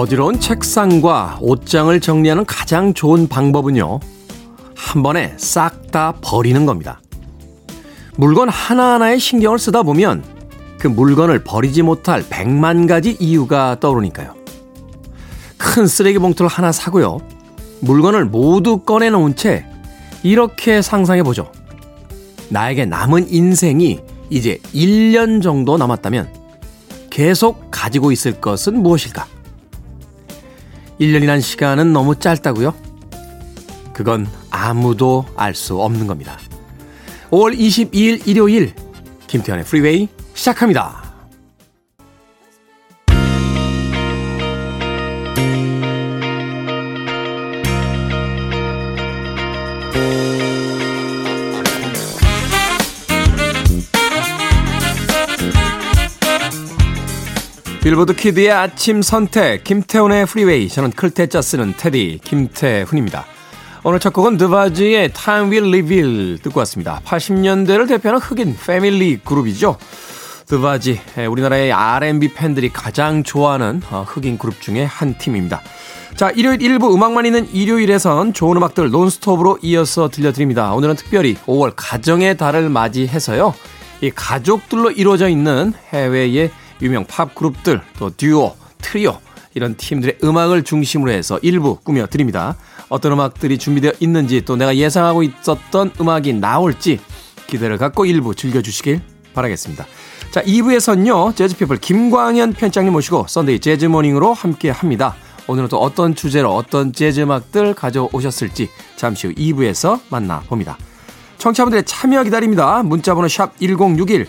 어지러운 책상과 옷장을 정리하는 가장 좋은 방법은요. 한 번에 싹 다 버리는 겁니다. 물건 하나하나에 신경을 쓰다 보면 그 물건을 버리지 못할 백만 가지 이유가 떠오르니까요. 큰 쓰레기 봉투를 하나 사고요. 물건을 모두 꺼내놓은 채 이렇게 상상해 보죠. 나에게 남은 인생이 이제 1년 정도 남았다면 계속 가지고 있을 것은 무엇일까? 1년이란 시간은 너무 짧다고요? 그건 아무도 알 수 없는 겁니다. 5월 22일 일요일 김태현의 프리웨이 시작합니다. 빌보드 kid의 아침 선택 김태훈의 프리웨이 저는 클 태 자 쓰는 태디 김태훈입니다. 오늘 첫 곡은 드바지의 Time Will Reveal 듣고 왔습니다. 80년대를 대표하는 흑인 패밀리 그룹이죠. 드바지 우리나라의 R&B 팬들이 가장 좋아하는 어, 흑인 그룹 중에 한 팀입니다. 자 일요일 일부 음악만 있는 일요일에선 좋은 음악들 논스톱으로 이어서 들려드립니다. 오늘은 특별히 5월 가정의 달을 맞이해서요. 이 가족들로 이루어져 있는 해외의 유명 팝 그룹들, 또 듀오, 트리오 이런 팀들의 음악을 중심으로 해서 일부 꾸며 드립니다. 어떤 음악들이 준비되어 있는지 또 내가 예상하고 있었던 음악이 나올지 기대를 갖고 일부 즐겨주시길 바라겠습니다. 자, 2부에서는요, 재즈피플 김광현 편집장님 모시고 Sunday Jazz Morning으로 함께 합니다. 오늘은 또 어떤 주제로 어떤 재즈 음악들 가져오셨을지 잠시 후 2부에서 만나봅니다. 청취자분들의 참여 기다립니다. 문자번호 샵 1061,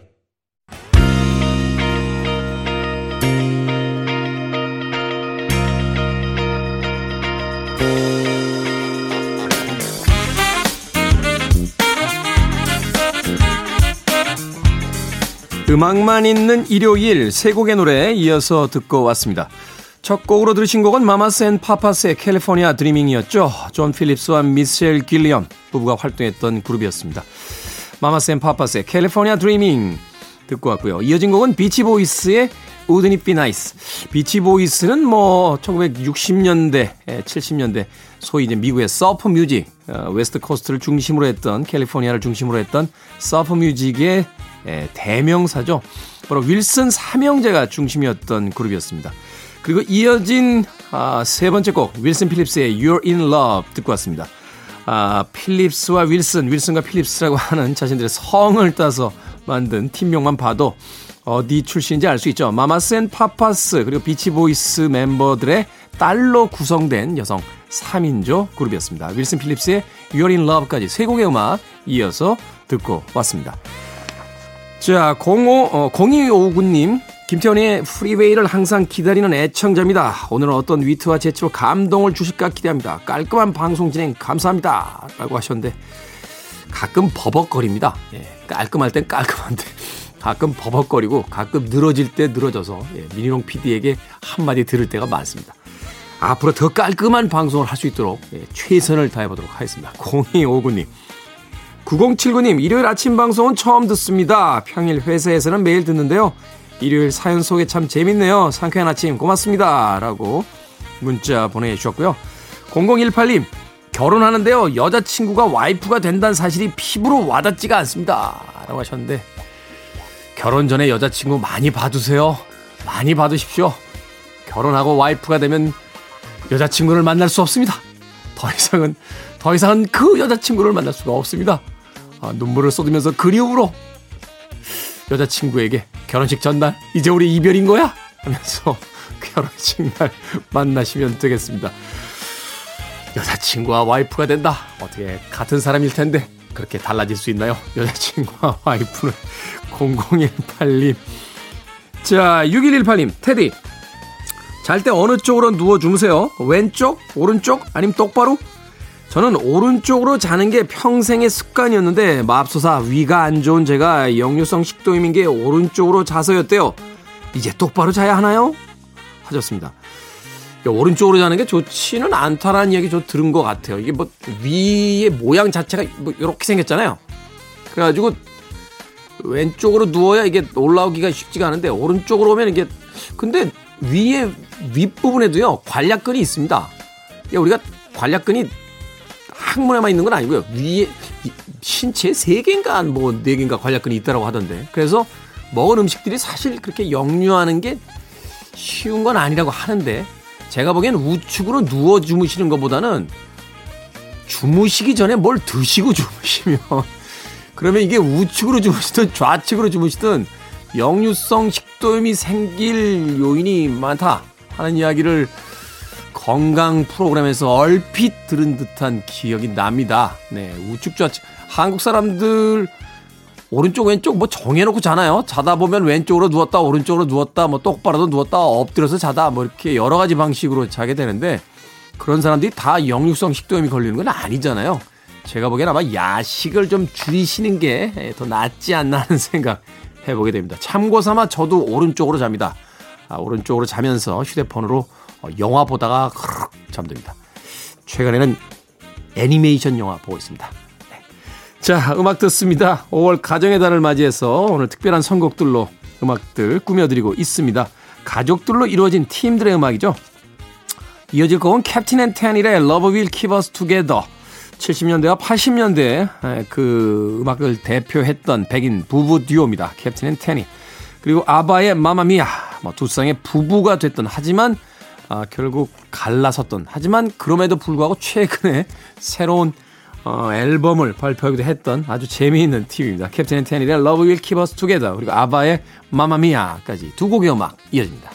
음악만 있는 일요일 세 곡의 노래 이어서 듣고 왔습니다. 첫 곡으로 들으신 곡은 마마스 앤 파파스의 California Dreamin'이었죠. 존 필립스와 미셸 길리엄 부부가 활동했던 그룹이었습니다. 마마스 앤 파파스의 California Dreamin' 듣고 왔고요. 이어진 곡은 비치보이스의 Wouldn't It Be Nice. 비치보이스는 뭐 1960년대, 70년대 소위 이제 미국의 surf music, 어, West Coast를 중심으로 했던 캘리포니아를 중심으로 했던 surf music의 대명사죠. 바로 윌슨 삼형제가 중심이었던 그룹이었습니다. 그리고 이어진 아, 세 번째 곡 윌슨 필립스의 You're in Love 듣고 왔습니다. 아, 필립스와 윌슨, 윌슨과 필립스라고 하는 자신들의 성을 따서 만든 팀명만 봐도 어디 출신인지 알 수 있죠. 마마스 앤 파파스 그리고 비치보이스 멤버들의 딸로 구성된 여성 3인조 그룹이었습니다. 윌슨 필립스의 You're in Love까지 세 곡의 음악 이어서 듣고 왔습니다. 자, 05, 어, 0259님, 김태훈의 프리웨이를 항상 기다리는 애청자입니다. 오늘은 어떤 위트와 재치로 감동을 주실까 기대합니다. 깔끔한 방송 진행 감사합니다. 라고 하셨는데, 가끔 버벅거립니다. 예, 깔끔할 땐 깔끔한데, 가끔 버벅거리고, 가끔 늘어질 때 늘어져서, 예, 미니롱 PD에게 한마디 들을 때가 많습니다. 앞으로 더 깔끔한 방송을 할 수 있도록 예, 최선을 다해보도록 하겠습니다. 0259님. 9079님, 일요일 아침 방송은 처음 듣습니다. 평일 회사에서는 매일 듣는데요. 일요일 사연 속에 참 재밌네요. 상쾌한 아침 고맙습니다. 라고 문자 보내주셨고요. 0018님, 결혼하는데요. 여자친구가 와이프가 된다는 사실이 피부로 와닿지가 않습니다. 라고 하셨는데, 결혼 전에 여자친구 많이 봐두세요. 많이 봐두십시오. 결혼하고 와이프가 되면 여자친구를 만날 수 없습니다. 더 이상은, 더 이상은 그 여자친구를 만날 수가 없습니다. 아, 눈물을 쏟으면서 그리움으로 여자친구에게 결혼식 전날 이제 우리 이별인 거야 하면서 결혼식 날 만나시면 되겠습니다. 여자친구와 와이프가 된다. 어떻게 같은 사람일 텐데 그렇게 달라질 수 있나요? 여자친구와 와이프는 0018님. 자, 6118님, 테디. 잘 때 어느 쪽으로 누워 주무세요? 왼쪽? 오른쪽? 아니면 똑바로? 저는 오른쪽으로 자는 게 평생의 습관이었는데 맙소사 위가 안 좋은 제가 역류성 식도염인 게 오른쪽으로 자서였대요. 이제 똑바로 자야 하나요? 하셨습니다. 오른쪽으로 자는 게 좋지는 않다라는 이야기 저 들은 것 같아요. 이게 뭐 위의 모양 자체가 뭐 이렇게 생겼잖아요. 그래가지고 왼쪽으로 누워야 이게 올라오기가 쉽지가 않은데 오른쪽으로 오면 이게 근데 위에 윗부분에도요 관략근이 있습니다. 우리가 관략근이 항문에만 있는 건 아니고요. 위에 신체 세 개인가 뭐네 개인가 관략근이 있다라고 하던데. 그래서 먹은 음식들이 사실 그렇게 역류하는 게 쉬운 건 아니라고 하는데 제가 보기엔 우측으로 누워 주무시는 것보다는 주무시기 전에 뭘 드시고 주무시면 그러면 이게 우측으로 주무시든 좌측으로 주무시든 역류성 식도염이 생길 요인이 많다 하는 이야기를 건강 프로그램에서 얼핏 들은 듯한 기억이 납니다. 네, 우측 좌측 한국 사람들 오른쪽 왼쪽 뭐 정해놓고 자나요? 자다 보면 왼쪽으로 누웠다 오른쪽으로 누웠다 뭐 똑바로도 누웠다 엎드려서 자다 뭐 이렇게 여러 가지 방식으로 자게 되는데 그런 사람들이 다 역류성 식도염이 걸리는 건 아니잖아요. 제가 보기엔 아마 야식을 좀 줄이시는 게 더 낫지 않나 하는 생각 해보게 됩니다. 참고 삼아 저도 오른쪽으로 잡니다. 아, 오른쪽으로 자면서 휴대폰으로 어, 영화 보다가 잠듭니다. 최근에는 애니메이션 영화 보고 있습니다. 자, 음악 듣습니다. 5월 가정의 달을 맞이해서 오늘 특별한 선곡들로 음악들 꾸며드리고 있습니다. 가족들로 이루어진 팀들의 음악이죠. 이어질 곡은 캡틴 앤 테닐의 Love Will Keep Us Together. 70년대와 80년대 그 음악을 대표했던 백인 부부 듀오입니다. 캡틴 앤 테닐. 그리고 아바의 Mamma Mia. 뭐 두 쌍의 부부가 됐던 하지만 아, 결국 갈라섰던 하지만 그럼에도 불구하고 최근에 새로운 어, 앨범을 발표하기도 했던 아주 재미있는 팀입니다. 캡틴 앤 테닐의 Love Will Keep Us Together 그리고 아바의 마마미아까지 두 곡의 음악 이어집니다.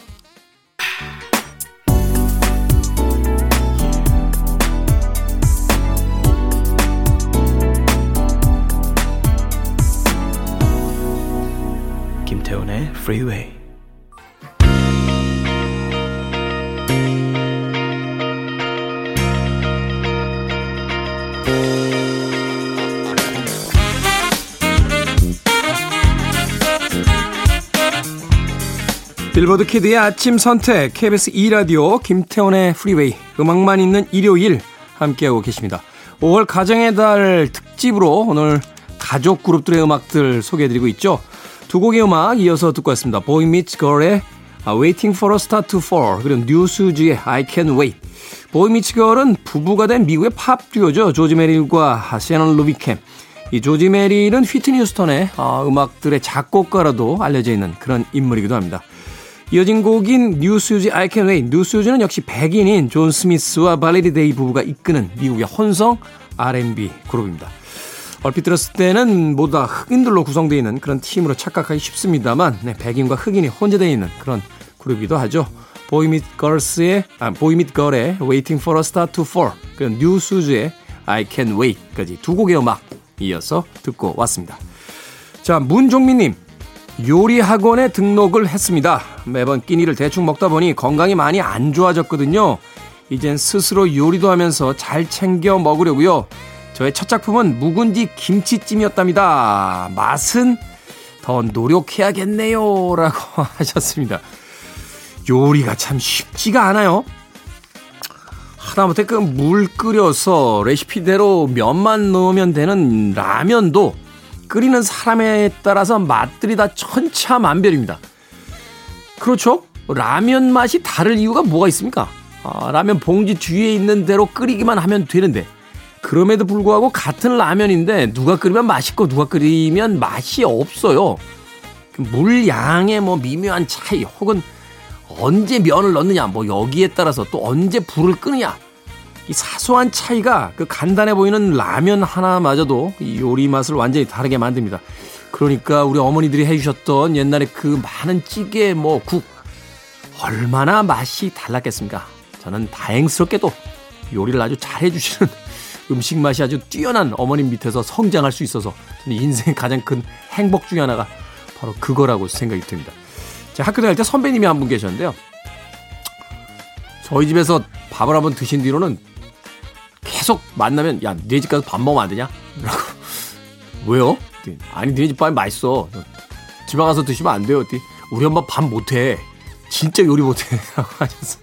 김태훈의 Freeway 빌보드 kid의 아침 선택 KBS 2라디오 김태훈의 프리웨이 음악만 있는 일요일 함께하고 계십니다. 5월 가정의 달 특집으로 오늘 가족 그룹들의 음악들 소개해드리고 있죠. 두 곡의 음악 이어서 듣고 왔습니다. Boy Meets Girl의 Waiting for a Star to Fall 그리고 뉴 슈즈의 I Can Wait 보이 미츠 걸은 부부가 된 미국의 팝 듀오죠. 조지 메릴과 섀넌 루비캠. 이 조지 메릴은 휘트니 휴스턴의 어, 음악들의 작곡가로도 알려져 있는 그런 인물이기도 합니다. 이어진 곡인 뉴스즈 I Can Wait. 뉴스즈는 역시 백인인 존 스미스와 발레리 데이 부부가 이끄는 미국의 혼성 R&B 그룹입니다. 얼핏 들었을 때는 모두 다 흑인들로 구성되어 있는 그런 팀으로 착각하기 쉽습니다만 네, 백인과 흑인이 혼재되어 있는 그런 그룹이기도 하죠. 보이밋 걸스의 아, 보이밋 걸의 Waiting for a Star to Fall 그리고 뉴스즈의 I Can Wait까지 두 곡의 음악 이어서 듣고 왔습니다. 자 문종민님 요리 학원에 등록을 했습니다. 매번 끼니를 대충 먹다 보니 건강이 많이 안 좋아졌거든요. 이젠 스스로 요리도 하면서 잘 챙겨 먹으려고요. 저의 첫 작품은 묵은지 김치찜이었답니다. 맛은 더 노력해야겠네요. 라고 하셨습니다. 요리가 참 쉽지가 않아요. 하다못해 그 물 끓여서 레시피대로 면만 넣으면 되는 라면도 끓이는 사람에 따라서 맛들이 다 천차만별입니다. 그렇죠? 라면 맛이 다를 이유가 뭐가 있습니까? 아, 라면 봉지 뒤에 있는 대로 끓이기만 하면 되는데 그럼에도 불구하고 같은 라면인데 누가 끓이면 맛있고 누가 끓이면 맛이 없어요. 그물 양의 뭐 미묘한 차이 혹은 언제 면을 넣느냐 뭐 여기에 따라서 또 언제 불을 끄느냐 이 사소한 차이가 그 간단해 보이는 라면 하나마저도 이 요리 맛을 완전히 다르게 만듭니다. 그러니까 우리 어머니들이 해주셨던 옛날에 그 많은 찌개 뭐 국 얼마나 맛이 달랐겠습니까? 저는 다행스럽게도 요리를 아주 잘해주시는 음식 맛이 아주 뛰어난 어머님 밑에서 성장할 수 있어서 저는 인생의 가장 큰 행복 중의 하나가 바로 그거라고 생각이 듭니다. 제가 학교 다닐 때 선배님이 한 분 계셨는데요. 저희 집에서 밥을 한번 드신 뒤로는 계속 만나면 야 네 집 가서 밥 먹으면 안 되냐? 라고 왜요? 아니 네 집 밥이 맛있어. 집에 가서 드시면 안 돼요. 우리 엄마 밥 못해. 진짜 요리 못해. 라고 하셨어요.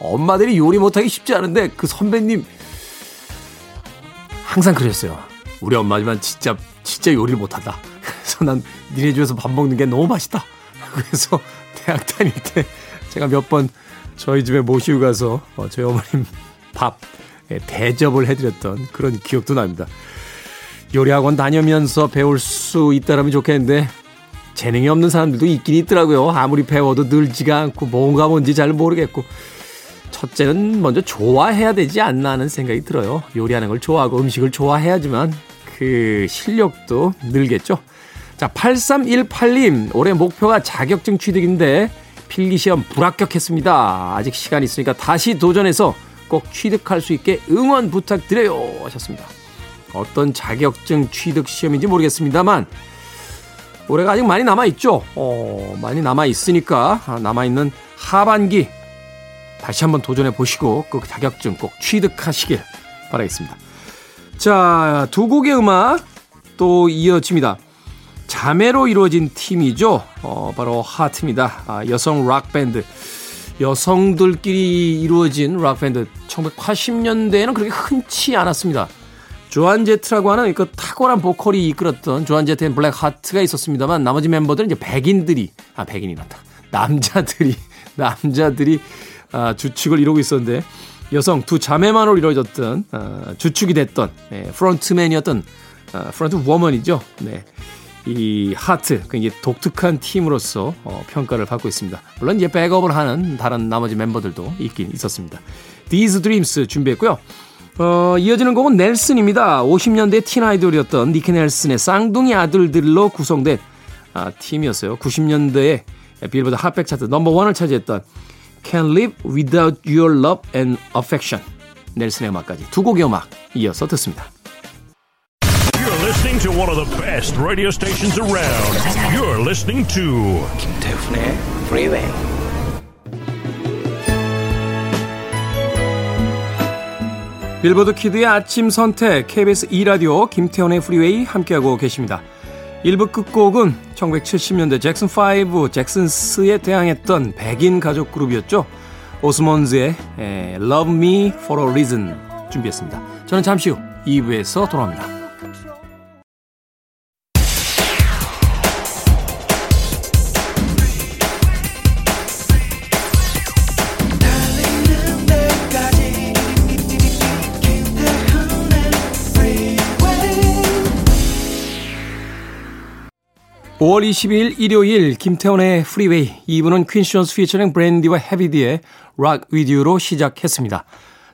엄마들이 요리 못하기 쉽지 않은데 그 선배님 항상 그랬어요. 우리 엄마지만 진짜 진짜 요리를 못한다. 그래서 난 니네 집에서 밥 먹는 게 너무 맛있다. 그래서 대학 다닐 때 제가 몇 번 저희 집에 모시고 가서 어, 저희 어머님 밥 예, 대접을 해드렸던 그런 기억도 납니다. 요리학원 다니면서 배울 수 있다라면 좋겠는데 재능이 없는 사람들도 있긴 있더라고요. 아무리 배워도 늘지가 않고 뭔가 뭔지 잘 모르겠고 첫째는 먼저 좋아해야 되지 않나 하는 생각이 들어요. 요리하는 걸 좋아하고 음식을 좋아해야지만 그 실력도 늘겠죠. 자, 8318님, 올해 목표가 자격증 취득인데 필기시험 불합격했습니다. 아직 시간 있으니까 다시 도전해서 꼭 취득할 수 있게 응원 부탁드려요. 하셨습니다. 어떤 자격증 취득 시험인지 모르겠습니다만, 올해가 아직 많이 남아 있죠? 어, 많이 남아 있으니까, 아, 남아 있는 하반기 다시 한번 도전해 보시고 그 자격증 꼭 취득하시길 바라겠습니다. 자, 두 곡의 음악 또 이어집니다. 자매로 이루어진 팀이죠. 어, 바로 Heart입니다. 아, 여성 락 밴드. 여성들끼리 이루어진 락밴드. 1980년대에는 그렇게 흔치 않았습니다. Joan Jett라고 하는 그 탁월한 보컬이 이끌었던 Joan Jett and Blackheart가 있었습니다만 나머지 멤버들은 이제 백인들이, 아, 백인이 란다. 남자들이, 남자들이 아, 주축을 이루고 있었는데 여성 두 자매만으로 이루어졌던 아, 주축이 됐던 네, frontman이었던 아, front woman이죠. 네. 이 하트 굉장히 독특한 팀으로서 어, 평가를 받고 있습니다. 물론 이제 백업을 하는 다른 나머지 멤버들도 있긴 있었습니다. These Dreams 준비했고요. 어, 이어지는 곡은 넬슨입니다. 50년대 teen idol이었던 리키 넬슨의 쌍둥이 아들들로 구성된 아, 팀이었어요. 90년대에 빌보드 Hot백 차트 number one을 차지했던 Can't Live Without Your Love and Affection 넬슨의 음악까지 두 곡의 음악 이어서 듣습니다. To one of the best radio stations around. You're listening to 김태훈의 Freeway. 빌보드 kid의 아침 선택 KBS 2 라디오 김태훈의 Freeway 함께하고 계십니다. 1부 끝곡은 1970년대 잭슨 5 잭슨스에 대항했던 백인 가족 그룹이었죠. 오스몬즈의 Love Me For A Reason 준비했습니다. 저는 잠시 후 2부에서 돌아옵니다. 5월 22일 일요일 김태훈의 Freeway 2부는 퀸션스 피처링 브랜디와 헤비디의 Rock With You로 시작했습니다.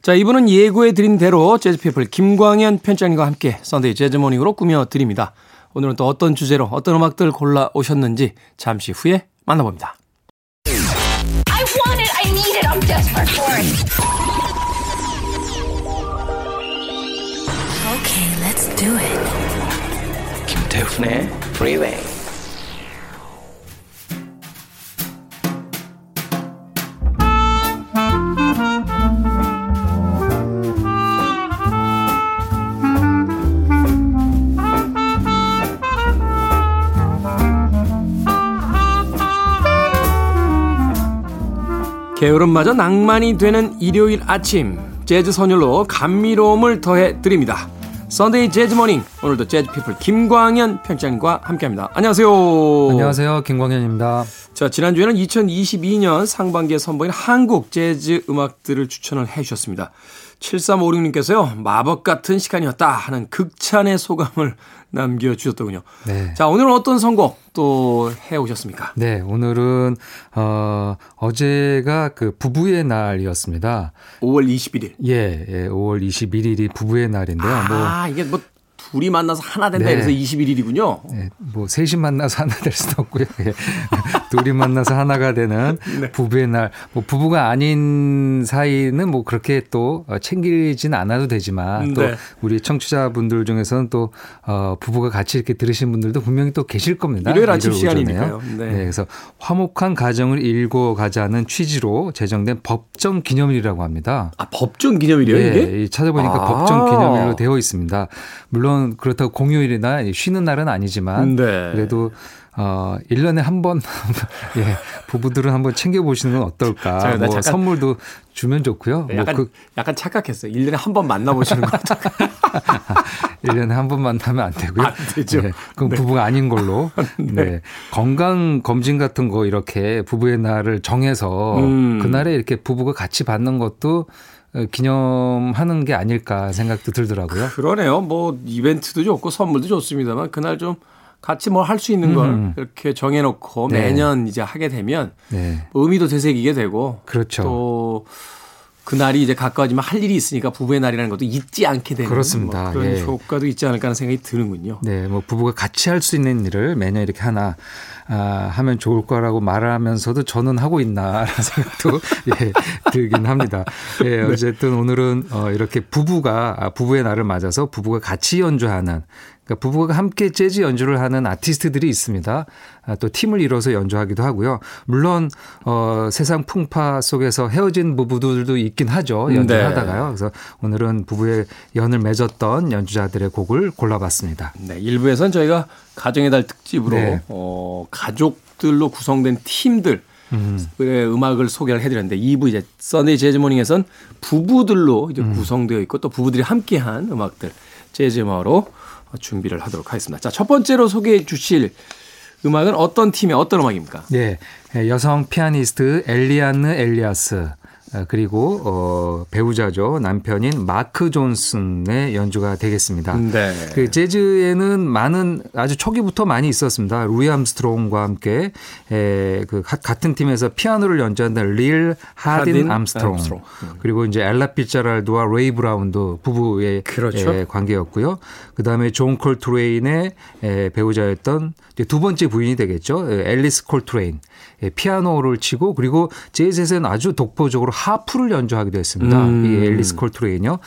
자, 2부는 예고해 드린 대로 재즈피플 김광현 편집장님과 함께 Sunday 재즈 morning으로 꾸며 드립니다. 오늘은 또 어떤 주제로 어떤 음악들 골라 오셨는지 잠시 후에 만나봅니다. I want it. I need it. I'm desperate for it. Okay, let's do it. 김태훈의 Freeway. 게으름마저 낭만이 되는 일요일 아침 재즈 선율로 감미로움을 더해 드립니다. Sunday 재즈 morning 오늘도 재즈 피플 김광현 편집장님과 함께합니다. 안녕하세요. 안녕하세요. 김광현입니다. 자 지난주에는 2022년 상반기에 선보인 한국 재즈 음악들을 추천을 해주셨습니다. 7356님께서요 마법 같은 시간이었다 하는 극찬의 소감을 남겨주셨더군요. 네. 자 오늘은 어떤 선곡 또 해오셨습니까? 네, 오늘은 어 어제가 그 부부의 날이었습니다. 5월 21일. 예, 예 5월 21일이 부부의 날인데요. 뭐아 이게 뭐 둘이 만나서 하나 된다 네. 그래서 21일이군요. 예, 뭐 셋이 만나서 하나 될 수도 없고요. 예. 둘이 만나서 하나가 되는 네. 부부의 날. 뭐 부부가 아닌 사이는 뭐 그렇게 또 어, 챙기진 않아도 되지만 또 네. 우리 청취자분들 중에서는 또 어, 부부가 같이 이렇게 들으신 분들도 분명히 또 계실 겁니다. 일요일 아침. 시간이니까요. 네. 네, 그래서 화목한 가정을 일궈 가자는 취지로 제정된 법정 기념일이라고 합니다. 아 법정 기념일이에요 예, 이게? 이 찾아보니까 아. 법정 기념일로 되어 있습니다. 물론 물론 그렇다고 공휴일이나 쉬는 날은 아니지만 네. 그래도 어 1년에 한 번 예, 부부들은 한번 챙겨 보시는 건 어떨까? 나뭐 잠깐- 선물도 주면 좋고요. 약간 뭐 그 약간 착각했어요. 1년에 한 번 만나보시는 것 같아요. 1년에 한 번 만나면 안 되고요. 안 되죠. 네, 그럼 부부가 아닌 걸로. 네. 건강 검진 같은 거 이렇게 부부의 날을 정해서 음. 그날에 이렇게 부부가 같이 받는 것도 어, 기념하는 게 아닐까 생각도 들더라고요. 그러네요. 뭐 이벤트도 좋고 선물도 좋습니다만 그날 좀 같이 뭘 할 수 있는 걸 음. 이렇게 정해놓고 네. 매년 이제 하게 되면 네. 의미도 되새기게 되고 그렇죠. 또 그날이 이제 가까워지면 할 일이 있으니까 부부의 날이라는 것도 잊지 않게 되는 그렇습니다. 뭐 그런 예. 효과도 있지 않을까 하는 생각이 드는군요. 네, 뭐 부부가 같이 할 수 있는 일을 매년 이렇게 하나 아, 하면 좋을 거라고 말하면서도 저는 하고 있나라는 생각도 예, 들긴 합니다. 예, 어쨌든 오늘은 어, 이렇게 부부가 아, 부부의 날을 맞아서 부부가 같이 연주하는 그러니까 부부가 함께 재즈 연주를 하는 아티스트들이 있습니다. 아, 또 팀을 이뤄서 연주하기도 하고요. 물론 어, 세상 풍파 속에서 헤어진 부부들도 있긴 하죠. 연주를 네. 하다가요. 그래서 오늘은 부부의 연을 맺었던 연주자들의 곡을 골라봤습니다. 네, 1부에서는 저희가 가정의 달 특집으로 네. 어, 가족들로 구성된 팀들 의 음 악을 소개를 해드렸는데 2부 이제 Sunday 재즈 morning에선 부부들로 이제 구성되어 있고 또 부부들이 함께한 음악들 재즈 음악으로 준비를 하도록 하겠습니다. 자, 첫 번째로 소개해 주실 음악은 어떤 팀의 어떤 음악입니까? 네, 여성 피아니스트 엘리안느 엘리아스 어, 그리고 어, 배우자죠 남편인 마크 존슨의 연주가 되겠습니다. 네. 그 재즈에는 많은 아주 초기부터 많이 있었습니다. 루이 암스트롱과 함께 에, 그 가- 같은 팀에서 피아노를 연주하는 릴 하딘, 하딘 암스트롱, 암스트롱. 그리고 이제 엘라 피츠제럴드와 레이 브라운도 부부의 그렇죠. 에, 관계였고요. 그 다음에 존 콜트레인의 에, 배우자였던 두 번째 부인이 되겠죠. 에, 앨리스 콜트레인. 예, 피아노를 치고 그리고 재즈에서는 아주 독보적으로 하프를 연주하기도 했습니다. 음. 이 앨리스 콜트레인요.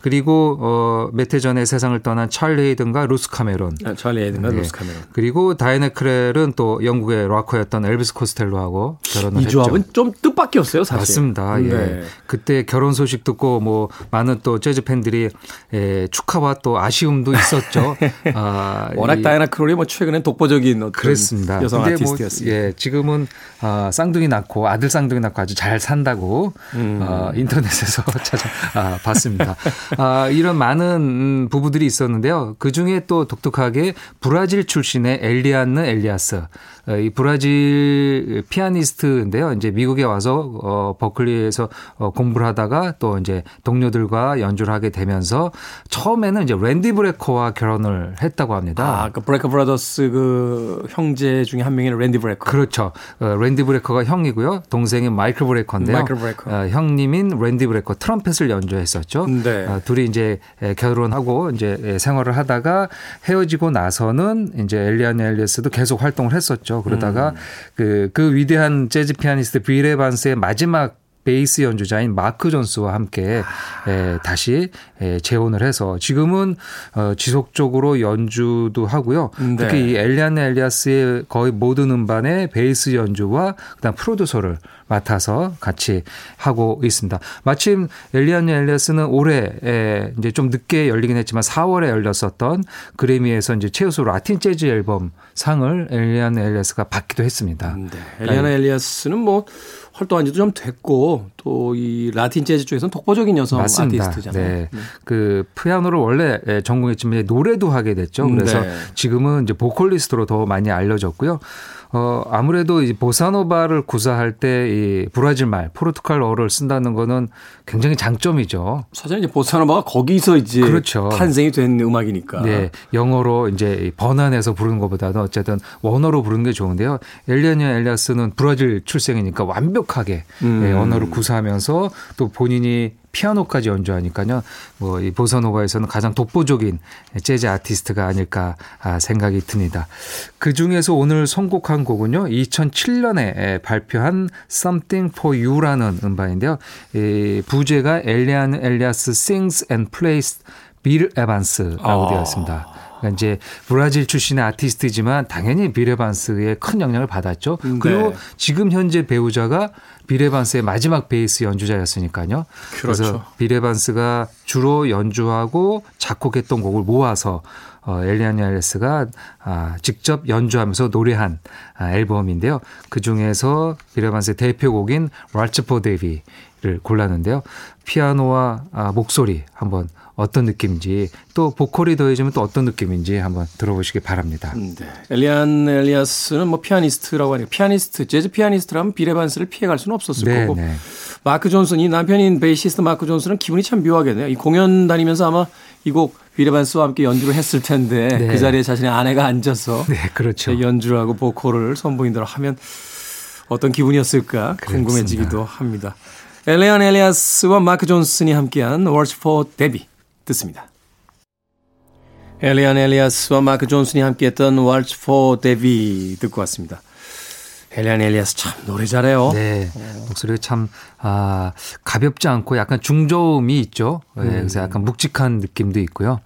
그리고 어, 몇해 전에 세상을 떠난 찰리 헤이든과 루스 카메론. 아, 찰리 헤이든과 네. 루스 카메론. 그리고 다이애나 크롤은 또 영국의 락커였던 엘비스 코스텔로하고 결혼을 이 했죠. 조합은 좀 뜻밖이었어요, 사실. 맞습니다. 예. 네. 그때 결혼 소식 듣고 뭐 많은 또 재즈 팬들이 예, 축하와 또 아쉬움도 있었죠. 아, 워낙 이- 다이나 크롤이 뭐 최근엔 독보적인 어떤 그렇습니다. 여성 근데 아티스트였습니다. 뭐, 예, 지금은 아, 쌍둥이 낳고 아들 쌍둥이 낳고 아주 잘 산다고 음. 어, 인터넷에서 찾아 아, 봤습니다. 아, 이런 많은 음, 부부들이 있었는데요. 그 중에 또 독특하게 브라질 출신의 엘리안느 엘리아스. 어, 이 브라질 피아니스트인데요. 이제 미국에 와서 어, 버클리에서 어, 공부를 하다가 또 이제 동료들과 연주를 하게 되면서 처음에는 이제 랜디 브레커와 결혼을 했다고 합니다. 아, 그 브레커 브라더스 그 형제 중에 한 명인 랜디 브레커. 그렇죠. 어, 랜디 브레커가 형이고요. 동생인 마이클 브레커인데요. 마이클 브레커. 어, 형님인 랜디 브레커 트럼펫을 연주했었죠. 네. 어, 둘이 이제 에, 결혼하고 이제 에, 생활을 하다가 헤어지고 나서는 이제 엘리안 엘리아스도 계속 활동을 했었죠. 그러다가 음. 그, 그 위대한 재즈 피아니스트 빌 에반스의 마지막 베이스 연주자인 마크 존슨과 함께 에, 다시 에, 재혼을 해서 지금은 어, 지속적으로 연주도 하고요. 네. 특히 이 엘리안 엘리아스의 거의 모든 음반의 베이스 연주와 그다음 프로듀서를 맡아서 같이 하고 있습니다. 마침 엘리안 엘리아스는 올해 에, 이제 좀 늦게 열리긴 했지만 4월에 열렸었던 그래미에서 이제 최우수 라틴 재즈 앨범 상을 엘리안 엘리아스가 받기도 했습니다. 네. 엘리아나 엘리아스는 뭐 활동한 지도 좀 됐고 또 이 라틴 재즈 쪽에서는 독보적인 여성 맞습니다. 아티스트잖아요. 네. 그 피아노를 원래 예, 전공했지만 노래도 하게 됐죠. 그래서 네. 지금은 이제 보컬리스트로 더 많이 알려졌고요. 어, 아무래도 이 보사노바를 구사할 때 이 브라질 말, 포르투갈어를 쓴다는 거는 굉장히 장점이죠. 사실 이제 보사노바가 거기서 이제 그렇죠. 탄생이 된 음악이니까. 네, 영어로 이제 번안해서 부르는 것보다는 어쨌든 원어로 부르는 게 좋은데요. 엘리아냐 엘리아스는 브라질 출생이니까 완벽하게 음. 예, 언어를 구사하면서 또 본인이 피아노까지 연주하니까요. 뭐 이 보사노바에서는 가장 독보적인 재즈 아티스트가 아닐까 아, 생각이 듭니다. 그 중에서 오늘 선곡한 곡은요. 2007년에 발표한 Something for You라는 음반인데요. 이 부제가 엘리안 엘리아스 sings and plays 빌 에반스라고 아. 되어 있습니다. 그러니까 이제 브라질 출신의 아티스트지만 당연히 빌 에반스의 큰 영향을 받았죠. 음, 그리고 네. 지금 현재 배우자가 빌 에반스의 마지막 베이스 연주자였으니까요. 그렇죠. 그래서 빌 에반스가 주로 연주하고 작곡했던 곡을 모아서 어, 엘리안 엘리아스가 아, 직접 연주하면서 노래한 아, 앨범인데요. 그 중에서 빌 에반스의 대표곡인 Waltz for Debby를 골랐는데요. 피아노와 아, 목소리 한번 어떤 느낌인지 또 보컬이 더해지면 또 어떤 느낌인지 한번 들어보시기 바랍니다. 음, 네. 엘리안 엘리아스는 뭐 피아니스트라고 하니까 피아니스트, 재즈 피아니스트라면 빌 에반스를 피해갈 수는 없었을 네, 거고. 네. 마크 존슨, 이 남편인 베이시스트 마크 존슨은 기분이 참 묘하겠네요. 이 공연 다니면서 아마 이 곡 빌 에반스와 함께 연주를 했을 텐데 네. 그 자리에 자신의 아내가 앉아서 네, 그렇죠. 연주를 하고 보컬을 선보인다고 하면 어떤 기분이었을까 그렇습니다. 궁금해지기도 합니다. 엘리안 엘리아스와 마크 존슨이 함께한 Words for Debbie 듣습니다. 엘리안 엘리아스와 마크 존슨이 함께했던 Words for Debbie 듣고 왔습니다. 엘리안 엘리아스 참 노래 잘해요. 네. 목소리가 참, 아, 가볍지 않고 약간 중저음이 있죠. 네, 음. 그래서 약간 묵직한 느낌도 있고요.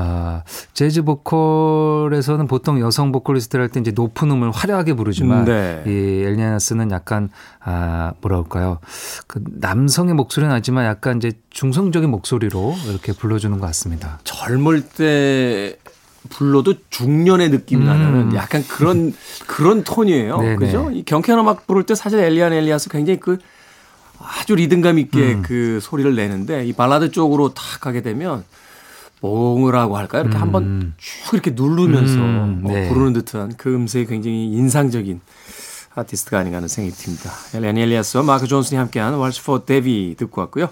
아, 재즈 보컬에서는 보통 여성 보컬리스트를 할 때 이제 높은 음을 화려하게 부르지만 네. 이 엘리아나스는 약간 아, 뭐라 할까요? 그 남성의 목소리는 아니지만 약간 이제 중성적인 목소리로 이렇게 불러 주는 것 같습니다. 젊을 때 불러도 중년의 느낌 나는 약간 그런 그런 톤이에요. 음. 네네. 그죠? 이 경쾌한 음악 부를 때 사실 엘리안 엘리아스 굉장히 그 아주 리듬감 있게 음. 그 소리를 내는데 이 발라드 쪽으로 탁 가게 되면 몽이라고 할까요? 이렇게 한번 쭉 이렇게 누르면서 음, 어, 네. 부르는 듯한 그 음색이 굉장히 인상적인 아티스트가 아닌가 하는 생각이 듭니다. 엘리안 엘리아스와 마크 존슨이 함께한 Waltz for Debbie 듣고 왔고요.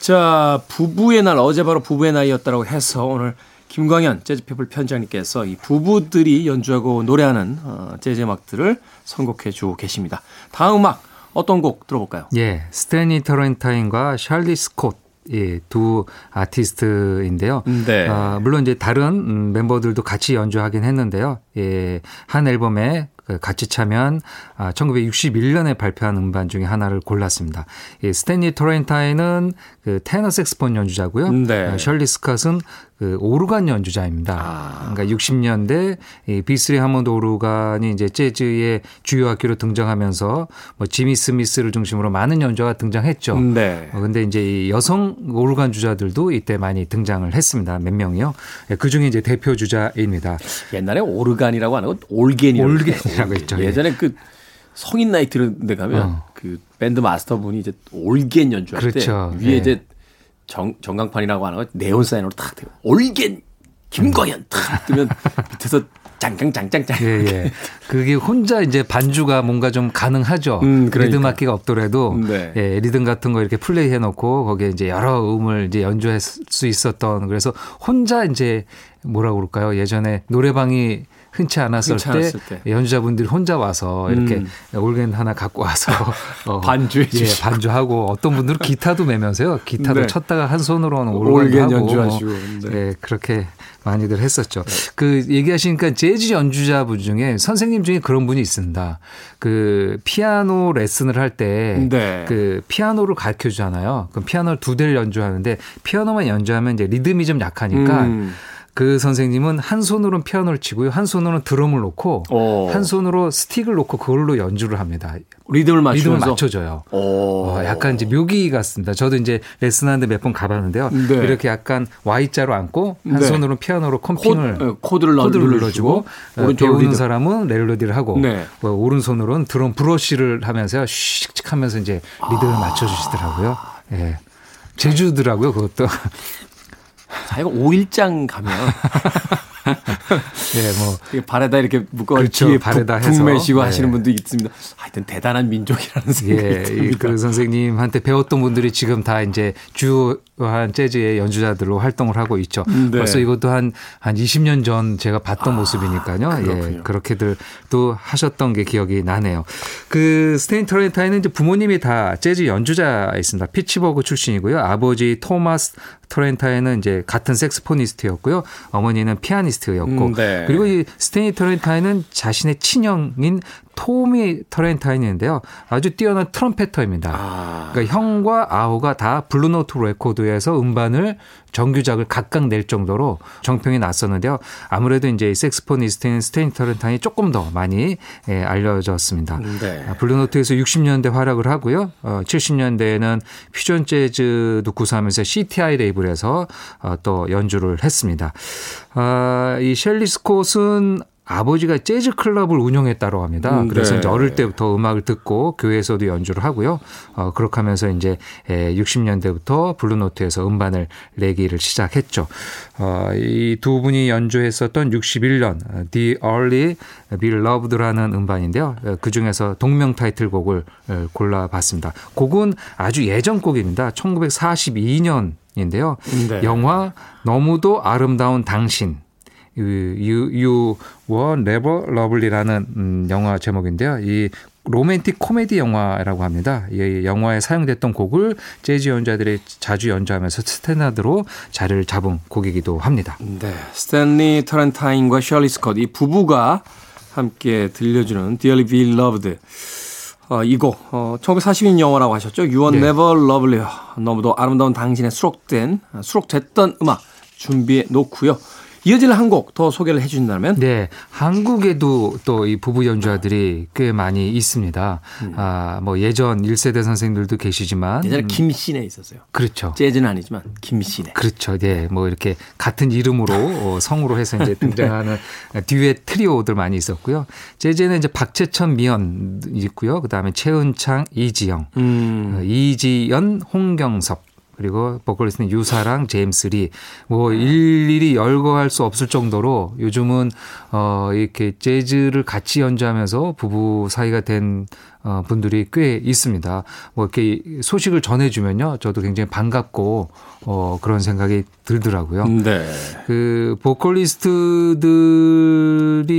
자, 부부의 날, 어제 바로 부부의 날이었다고 해서 오늘 김광현 재즈피플 편장님께서 이 부부들이 연주하고 노래하는 어, 재즈 음악들을 선곡해 주고 계십니다. 다음 음악 어떤 곡 들어볼까요? 예, 스테니 터렌타인과 샬리 스콧 예, 두 아티스트인데요. 네. 아, 물론 이제 다른 음, 멤버들도 같이 연주하긴 했는데요. 예, 한 앨범에 그 같이 참여한 아, 1961년에 발표한 음반 중에 하나를 골랐습니다. 예, 스탠리 토렌타인은 그 테너 색스폰 연주자고요. 네. 아, 셜리 스캇은 그 오르간 연주자입니다. 아. 그러니까 60년대 이 B3 하몬드 오르간이 이제 재즈의 주요 악기로 등장하면서 뭐 지미 스미스를 중심으로 많은 연주가 등장했죠. 네. 어, 근데 이제 이 여성 오르간 주자들도 이때 많이 등장을 했습니다. 몇 명이요. 예, 그 중에 이제 대표 주자입니다. 옛날에 오르간이라고 하는 건 올겐이라고 올겐이라고. 했죠. 예. 예전에 그 성인 나이트 이런 데 가면 어. 그 밴드 마스터 분이 이제 올겐 연주할 그렇죠. 때 위에 예. 이제 정, 전광판이라고 하는 거 네온 사인으로 탁 대고 올겐 김광현 탁 뜨면 밑에서 짱짱짱짱짱 예, 예. 그게 혼자 이제 반주가 뭔가 좀 가능하죠. 음, 그러니까. 리듬 악기가 없더라도 네. 예, 리듬 같은 거 이렇게 플레이 해 놓고 거기에 이제 여러 음을 이제 연주할 수 있었던 그래서 혼자 이제 뭐라고 그럴까요? 예전에 노래방이 흔치 않았을, 흔치 않았을 때. 연주자분들이 혼자 와서 이렇게 음. 올겐 하나 갖고 와서 어, 반주해 예, 주시고. 반주하고 어떤 분들은 기타도 매면서요. 기타도 네. 쳤다가 한 손으로는 올겐 올겐 연주하시고. 네. 예, 그렇게 많이들 했었죠. 그 얘기하시니까 재즈 연주자분 중에 선생님 중에 그런 분이 있습니다. 그 피아노 레슨을 할때 네. 그 피아노를 가르쳐 주잖아요. 그럼 피아노를 두 대를 연주하는데 피아노만 연주하면 이제 리듬이 좀 약하니까 음. 그 선생님은 한 손으로는 피아노를 치고요. 한 손으로는 드럼을 놓고 오. 한 손으로 스틱을 놓고 그걸로 연주를 합니다. 리듬을 리듬을 맞추면서 맞춰줘요. 오. 어, 약간 이제 묘기 같습니다. 저도 이제 레슨하는데 몇 번 가봤는데요. 네. 이렇게 약간 Y자로 앉고 한 네. 손으로 피아노로 코, comping을 어, 코드를, 코드를 눌러주고, 눌러주고 어, 배우는 리듬. 사람은 멜로디를 하고 네. 어, 오른손으로는 드럼 브러쉬를 하면서 슉슉 하면서 이제 리듬을 맞춰주시더라고요. 예. 제주더라고요, 그것도. 자기가 5일장 가면 예, 뭐. 발에다 이렇게 묶어 그렇죠. 뒤에 발에다 북, 해서. 북매시고 네. 하시는 분도 있습니다. 하여튼 대단한 민족이라는 생각이 예, 이 듭니다. 그 선생님한테 배웠던 분들이 지금 다 이제 주요한 재즈의 연주자들로 활동을 하고 있죠. 네. 벌써 이것도 한, 한 20년 전 제가 봤던 모습이니까요. 예, 그렇군요. 그렇게들 또 하셨던 게 기억이 나네요. 그 스탠리 터렌타인은 이제 부모님이 다 재즈 연주자였습니다. 피츠버그 출신이고요. 아버지 토마스 터렌타인은 이제 같은 saxophonist였고요. 어머니는 피아니스트였고. 음, 네. 그리고 이 스탠리 터렌타인은 자신의 친형인 토미 터렌타인인데요. 아주 뛰어난 trumpeter입니다. 아. 그러니까 형과 아우가 다 블루노트 레코드에서 음반을 정규작을 각각 낼 정도로 정평이 났었는데요. 아무래도 이제 saxophonist인 스탠리 터렌타인이 조금 더 많이 예, 알려졌습니다. 네. 아, 블루노트에서 60년대 활약을 하고요. 어, 70년대에는 퓨전 재즈도 구사하면서 CTI 레이블에서 어, 또 연주를 했습니다. 아, 이 셜리 스콧은 아버지가 재즈 클럽을 운영했다고 합니다. 음, 그래서 네. 이제 어릴 때부터 음악을 듣고 교회에서도 연주를 하고요. 어, 그렇게 하면서 이제 60년대부터 블루노트에서 음반을 내기를 시작했죠. 어, 이 두 분이 연주했었던 61년 어, Dearly Beloved라는 음반인데요. 그 중에서 동명 타이틀곡을 어, 골라봤습니다. 곡은 아주 예전 곡입니다. 1942년 인데요. 네. 영화 너무도 아름다운 당신 You, You Were Never Lovelier라는 음, 영화 제목인데요. 이 로맨틱 코미디 영화라고 합니다. 이 영화에 사용됐던 곡을 재즈 연주자들이 자주 연주하면서 스탠다드로 자리를 잡은 곡이기도 합니다. 네. 스탠리 터렌타인과 셜리 스콧 이 부부가 함께 들려주는 Dearly Beloved 어, 이곡 어, 1942년 영화라고 하셨죠. You Are 네. Never Lovely 너무도 아름다운 당신의 수록된 아, 수록됐던 음악 준비해 놓고요. 이어질 한 곡 더 소개를 해 주신다면 네, 한국에도 또 이 부부 연주자들이 꽤 많이 있습니다. 아, 뭐 예전 1세대 선생님들도 계시지만 예전에 음, 김신혜 있었어요. 그렇죠. 재즈는 아니지만 김신혜. 그렇죠. 네. 뭐 이렇게 같은 이름으로 어, 성으로 해서 이제 등장하는 듀엣 트리오들 많이 있었고요. 재즈는 이제 박재천 미연 있고요. 그다음에 최은창, 이지영, 음. 어, 이지연, 홍경섭 그리고 보컬리스트는 유사랑 제임스 리. 뭐 일일이 열거할 수 없을 정도로 요즘은 어 이렇게 재즈를 같이 연주하면서 부부 사이가 된 어, 분들이 꽤 있습니다. 뭐 이렇게 소식을 전해주면요, 저도 굉장히 반갑고 어, 그런 생각이 들더라고요. 네. 그 보컬리스트들이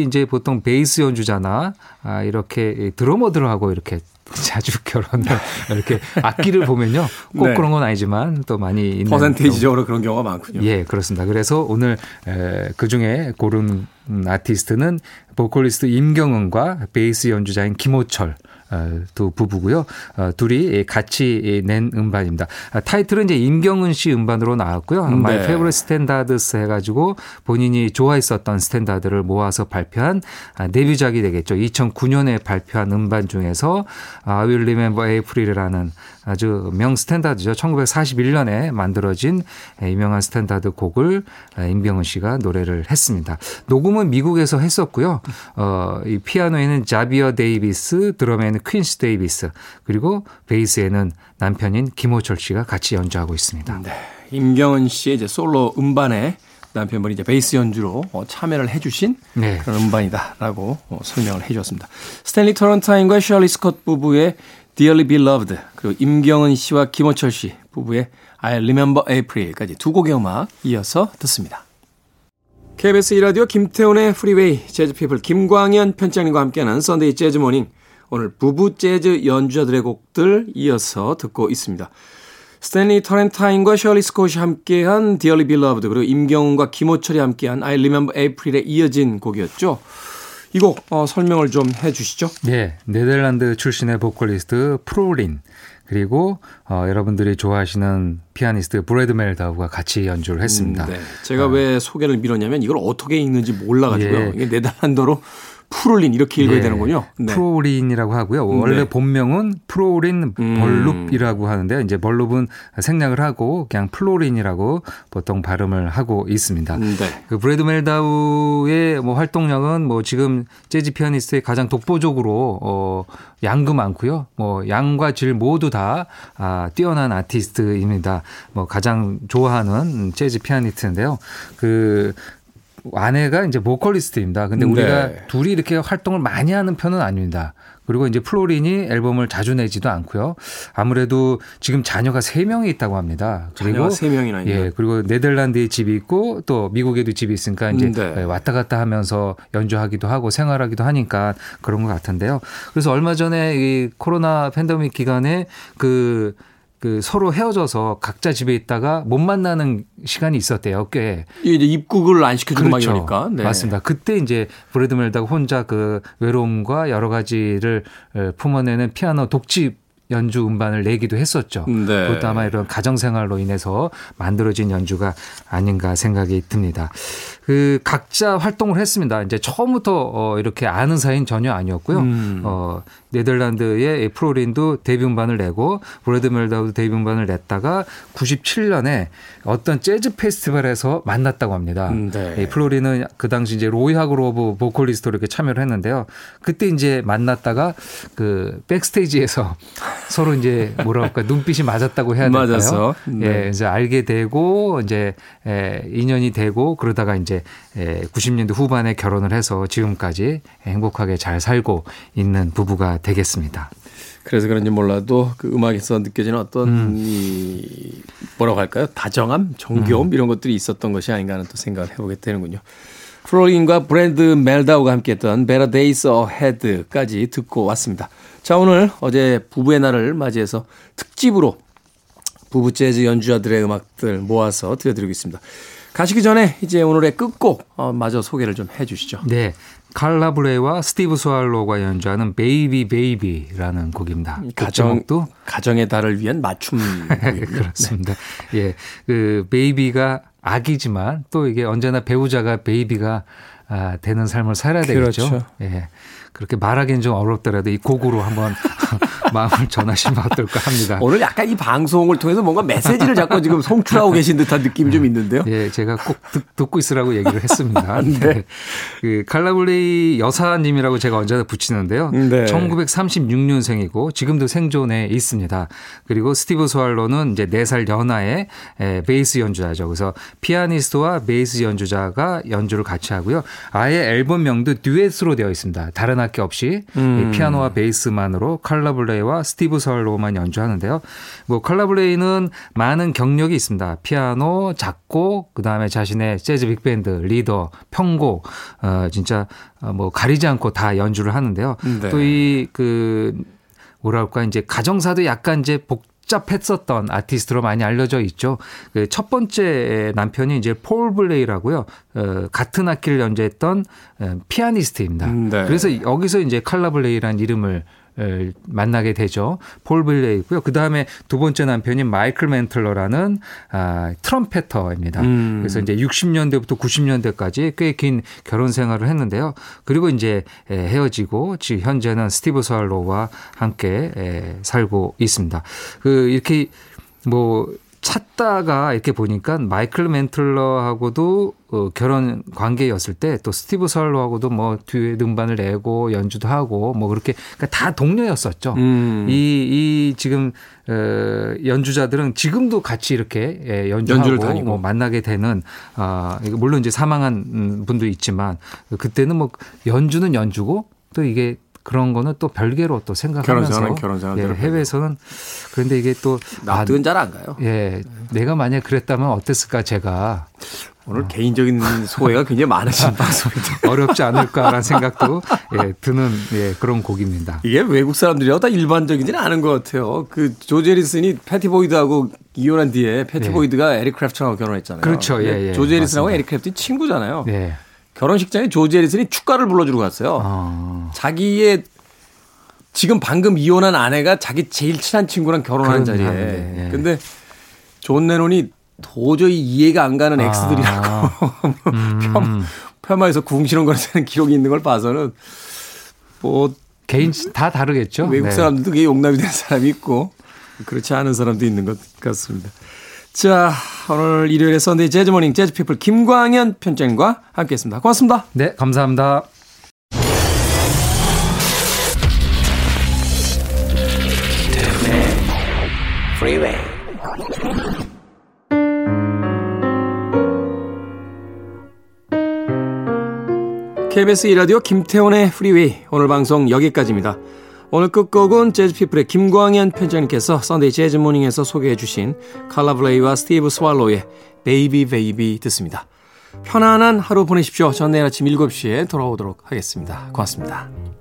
이제 보통 베이스 연주자나 아, 이렇게 드러머들하고 이렇게 자주 결혼을 이렇게 악기를 보면요, 꼭 네. 그런 건 아니지만 또 많이 있는 퍼센테이지적으로 그런 경우가 많군요. 예, 그렇습니다. 그래서 오늘 그 중에 고른 음, 아티스트는 보컬리스트 임경은과 베이스 연주자인 김호철 어, 두 부부고요. 어, 둘이 같이 낸 음반입니다. 아, 타이틀은 이제 임경은 씨 음반으로 나왔고요. 네. My Favorite Standards 해가지고 본인이 좋아했었던 스탠다드를 모아서 발표한 아, 데뷔작이 되겠죠. 2009년에 발표한 음반 중에서 I Will Remember April이라는 아주 명 스탠다드죠. 1941년에 만들어진 유명한 스탠다드 곡을 임경은 씨가 노래를 했습니다. 녹음은 미국에서 했었고요. 어, 이 피아노에는 자비어 데이비스, 드럼에는 퀸시 데이비스, 그리고 베이스에는 남편인 김호철 씨가 같이 연주하고 있습니다. 네. 임경은 씨의 이제 솔로 음반에 남편분이 이제 베이스 연주로 어, 참여를 해주신 네. 그런 음반이다라고 어, 설명을 해주었습니다. 스탠리 터런타인과 셜리 스콧 부부의 Dearly Beloved 그리고 임경은 씨와 김호철 씨 부부의 I Remember April까지 두 곡의 음악 이어서 듣습니다. KBS 2라디오 김태훈의 프리웨이 재즈피플 김광현 편집장님과 함께하는 Sunday Jazz Morning 오늘 부부 재즈 연주자들의 곡들 이어서 듣고 있습니다. 스탠리 터렌타인과 셜리 스콧이 함께한 Dearly Beloved 그리고 임경은과 김호철이 함께한 I Remember April에 이어진 곡이었죠. 이곡 어, 설명을 좀 해주시죠. 네, 네덜란드 출신의 보컬리스트 프로린 그리고 어, 여러분들이 좋아하시는 피아니스트 브래드 멜다우가 같이 연주를 했습니다. 음, 네. 제가 왜 소개를 밀었냐면 이걸 어떻게 읽는지 몰라가지고요. 예. 이게 네덜란드로 프룰린 이렇게 읽어야 예, 되는군요. 네. 프로린이라고 하고요. 원래 네. 본명은 프로린 음. 벌룹이라고 하는데요. 이제 벌룹은 생략을 하고 그냥 플로린이라고 보통 발음을 하고 있습니다. 음, 네. 그 브래드 멜다우의 뭐 활동량은 뭐 지금 재즈 피아니스트의 가장 독보적으로 어 양도 많고요. 뭐 양과 질 모두 다 아, 뛰어난 아티스트입니다. 뭐 가장 좋아하는 재즈 피아니스트인데요. 그 아내가 이제 보컬리스트입니다. 근데 우리가 네. 둘이 이렇게 활동을 많이 하는 편은 아닙니다. 그리고 이제 플로린이 앨범을 자주 내지도 않고요. 아무래도 지금 자녀가 세명이 있다고 합니다. 자녀가 세 명이나 있는. 예, 그리고 네덜란드에 집이 있고 또 미국에도 집이 있으니까 이제 음, 네. 왔다 갔다 하면서 연주하기도 하고 생활하기도 하니까 그런 것 같은데요. 그래서 얼마 전에 이 코로나 팬데믹 기간에 그 그 서로 헤어져서 각자 집에 있다가 못 만나는 시간이 있었대요, 꽤. 이게 이제 입국을 안 시켜준 그렇죠. 음악이니까. 네. 맞습니다. 그때 이제 브래드 멜다가 혼자 그 외로움과 여러 가지를 에, 품어내는 피아노 독집 연주 음반을 내기도 했었죠. 네. 그것도 아마 이런 가정 생활로 인해서 만들어진 연주가 아닌가 생각이 듭니다. 그 각자 활동을 했습니다. 이제 처음부터 어 이렇게 아는 사이는 전혀 아니었고요. 음. 어 네덜란드의 프로린도 데뷔 음반을 내고 브래드 멜다우도 데뷔 음반을 냈다가 97년에 어떤 재즈 페스티벌에서 만났다고 합니다. 음, 네. 이 플로린은 그 당시 이제 로이 하그로브 보컬리스트로 이렇게 참여를 했는데요. 그때 이제 만났다가 그 backstage에서 서로 이제 뭐랄까 눈빛이 맞았다고 해야 될까요? 맞아서. 네. 예, 이제 알게 되고 이제 에, 인연이 되고 그러다가 이제 에, 90년대 후반에 결혼을 해서 지금까지 행복하게 잘 살고 있는 부부가 되겠습니다. 그래서 그런지 몰라도 그 음악에서 느껴지는 어떤 이 뭐라고 할까요? 다정함, 정겨움 이런 것들이 있었던 것이 아닌가 하는 또 생각을 해보게 되는군요. 플로린과 브랜드 멜다우가 함께했던 Better Days Ahead까지 듣고 왔습니다. 자 오늘 어제 부부의 날을 맞이해서 특집으로 부부 재즈 연주자들의 음악들 모아서 들려드리고 있습니다. 가시기 전에 이제 오늘의 끝곡 어, 마저 소개를 좀 해주시죠. 네. 칼라 블레이와 스티브 스왈로가 연주하는 Baby Baby라는 곡입니다. 가정 곡제목도 가정의 달을 위한 맞춤 곡이군요. 그렇습니다. 예. 그 baby가 아기지만 또 이게 언제나 배우자가 baby가 아, 되는 삶을 살아야 되겠죠. 그렇죠. 예. 그렇게 말하기는 좀 어렵더라도 이 곡으로 한번 마음을 전하시면 어떨까 합니다. 오늘 약간 이 방송을 통해서 뭔가 메시지를 자꾸 지금 송출하고 계신 듯한 느낌이 좀 있는데요. 예, 제가 꼭 듣, 고 있으라고 얘기를 했습니다. 네. 그 칼라블레이 여사님이라고 제가 언제나 붙이는데요. 네. 1936년생이고 지금도 생존해 있습니다. 그리고 스티브 스왈로는 이제 4살 연하의 에, 베이스 연주자죠. 그래서 피아니스트와 베이스 연주자가 연주를 같이 하고요. 아예 앨범명도 듀엣으로 되어 있습니다. 다른 악기 없이 음. 이 피아노와 베이스만으로 칼라블레이와 스티브 스왈로만 연주하는데요. 뭐 칼라블레이는 많은 경력이 있습니다. 피아노, 작곡, 그다음에 자신의 재즈 빅밴드, 리더, 편곡 어 진짜 어, 뭐 가리지 않고 다 연주를 하는데요. 네. 또 이 그 뭐랄까 이제 가정사도 약간 이제 복 복잡했었던 아티스트로 많이 알려져 있죠. 그 첫 번째 남편이 이제 폴 블레이라고요. 어, 같은 악기를 연주했던 어, 피아니스트입니다. 음, 네. 그래서 여기서 이제 칼라 블레이라는 이름을 에, 만나게 되죠. 폴 블레이고요. 그 다음에 두 번째 남편이 마이클 맨틀러라는 아, trumpeter입니다. 음. 그래서 이제 60년대부터 90년대까지 꽤 긴 결혼 생활을 했는데요. 그리고 이제 에, 헤어지고 지금 현재는 스티브 스왈로와 함께 에, 살고 있습니다. 그 이렇게 뭐 찾다가 이렇게 보니까 마이클 멘틀러하고도 어, 결혼 관계였을 때 또 스티브 스왈로하고도 뭐 뒤에 음반을 내고 연주도 하고 뭐 그렇게 그러니까 다 동료였었죠. 음. 이, 이 지금 어, 연주자들은 지금도 같이 이렇게 예, 연주하고. 뭐 만나게 되는 아 이거 물론 이제 사망한 음, 분도 있지만 그때는 뭐 연주는 연주고 또 이게 그런 거는 또 별개로 또 생각하면서 결혼생활은 결혼생활대로 예, 해외에서는 그런데 이게 또 아, 납득은 잘 안 가요. 예, 내가 만약 그랬다면 어땠을까 제가 오늘 개인적인 소회가 굉장히 많으신 방송인데. 어렵지 않을까라는 생각도 예, 드는 예, 그런 곡입니다. 이게 외국 사람들이라고 다 일반적이지는 않은 것 같아요. 그 조지 해리슨이 패티 보이드하고 이혼한 뒤에 패티 네. 보이드가 에릭 클랩튼하고 결혼했잖아요. 그렇죠. 예, 예. 조지 해리슨하고 맞습니다. 에릭 클랩튼 친구잖아요. 네. 결혼식장에 조지 해리슨이 축가를 불러주러 갔어요. 어, 자기의 지금 방금 이혼한 아내가 자기 제일 친한 친구랑 결혼하는 자리에. 예. 근데 존 레논이 도저히 이해가 안 가는 엑스들이라고 아. 음. 폄, 폄하해서 궁시렁거리는 기록이 있는 걸 봐서는 뭐 개인 다 다르겠죠. 외국 네. 사람들도 그게 용납이 되는 사람이 있고 그렇지 않은 사람도 있는 것 같습니다. 자 오늘 일요일에 Sunday Jazz Morning 재즈 피플 김광현 편집장님과 함께했습니다. 고맙습니다. 네, 감사합니다. KBS 2라디오 김태훈의 프리웨이 오늘 방송 여기까지입니다. 오늘 끝곡은 재즈피플의 김광현 편집장님께서 Sunday Jazz Morning에서 소개해 주신 칼라블레이와 스티브 스왈로의 Baby Baby 듣습니다. 편안한 하루 보내십시오. 전 내일 아침 7시에 돌아오도록 하겠습니다. 고맙습니다.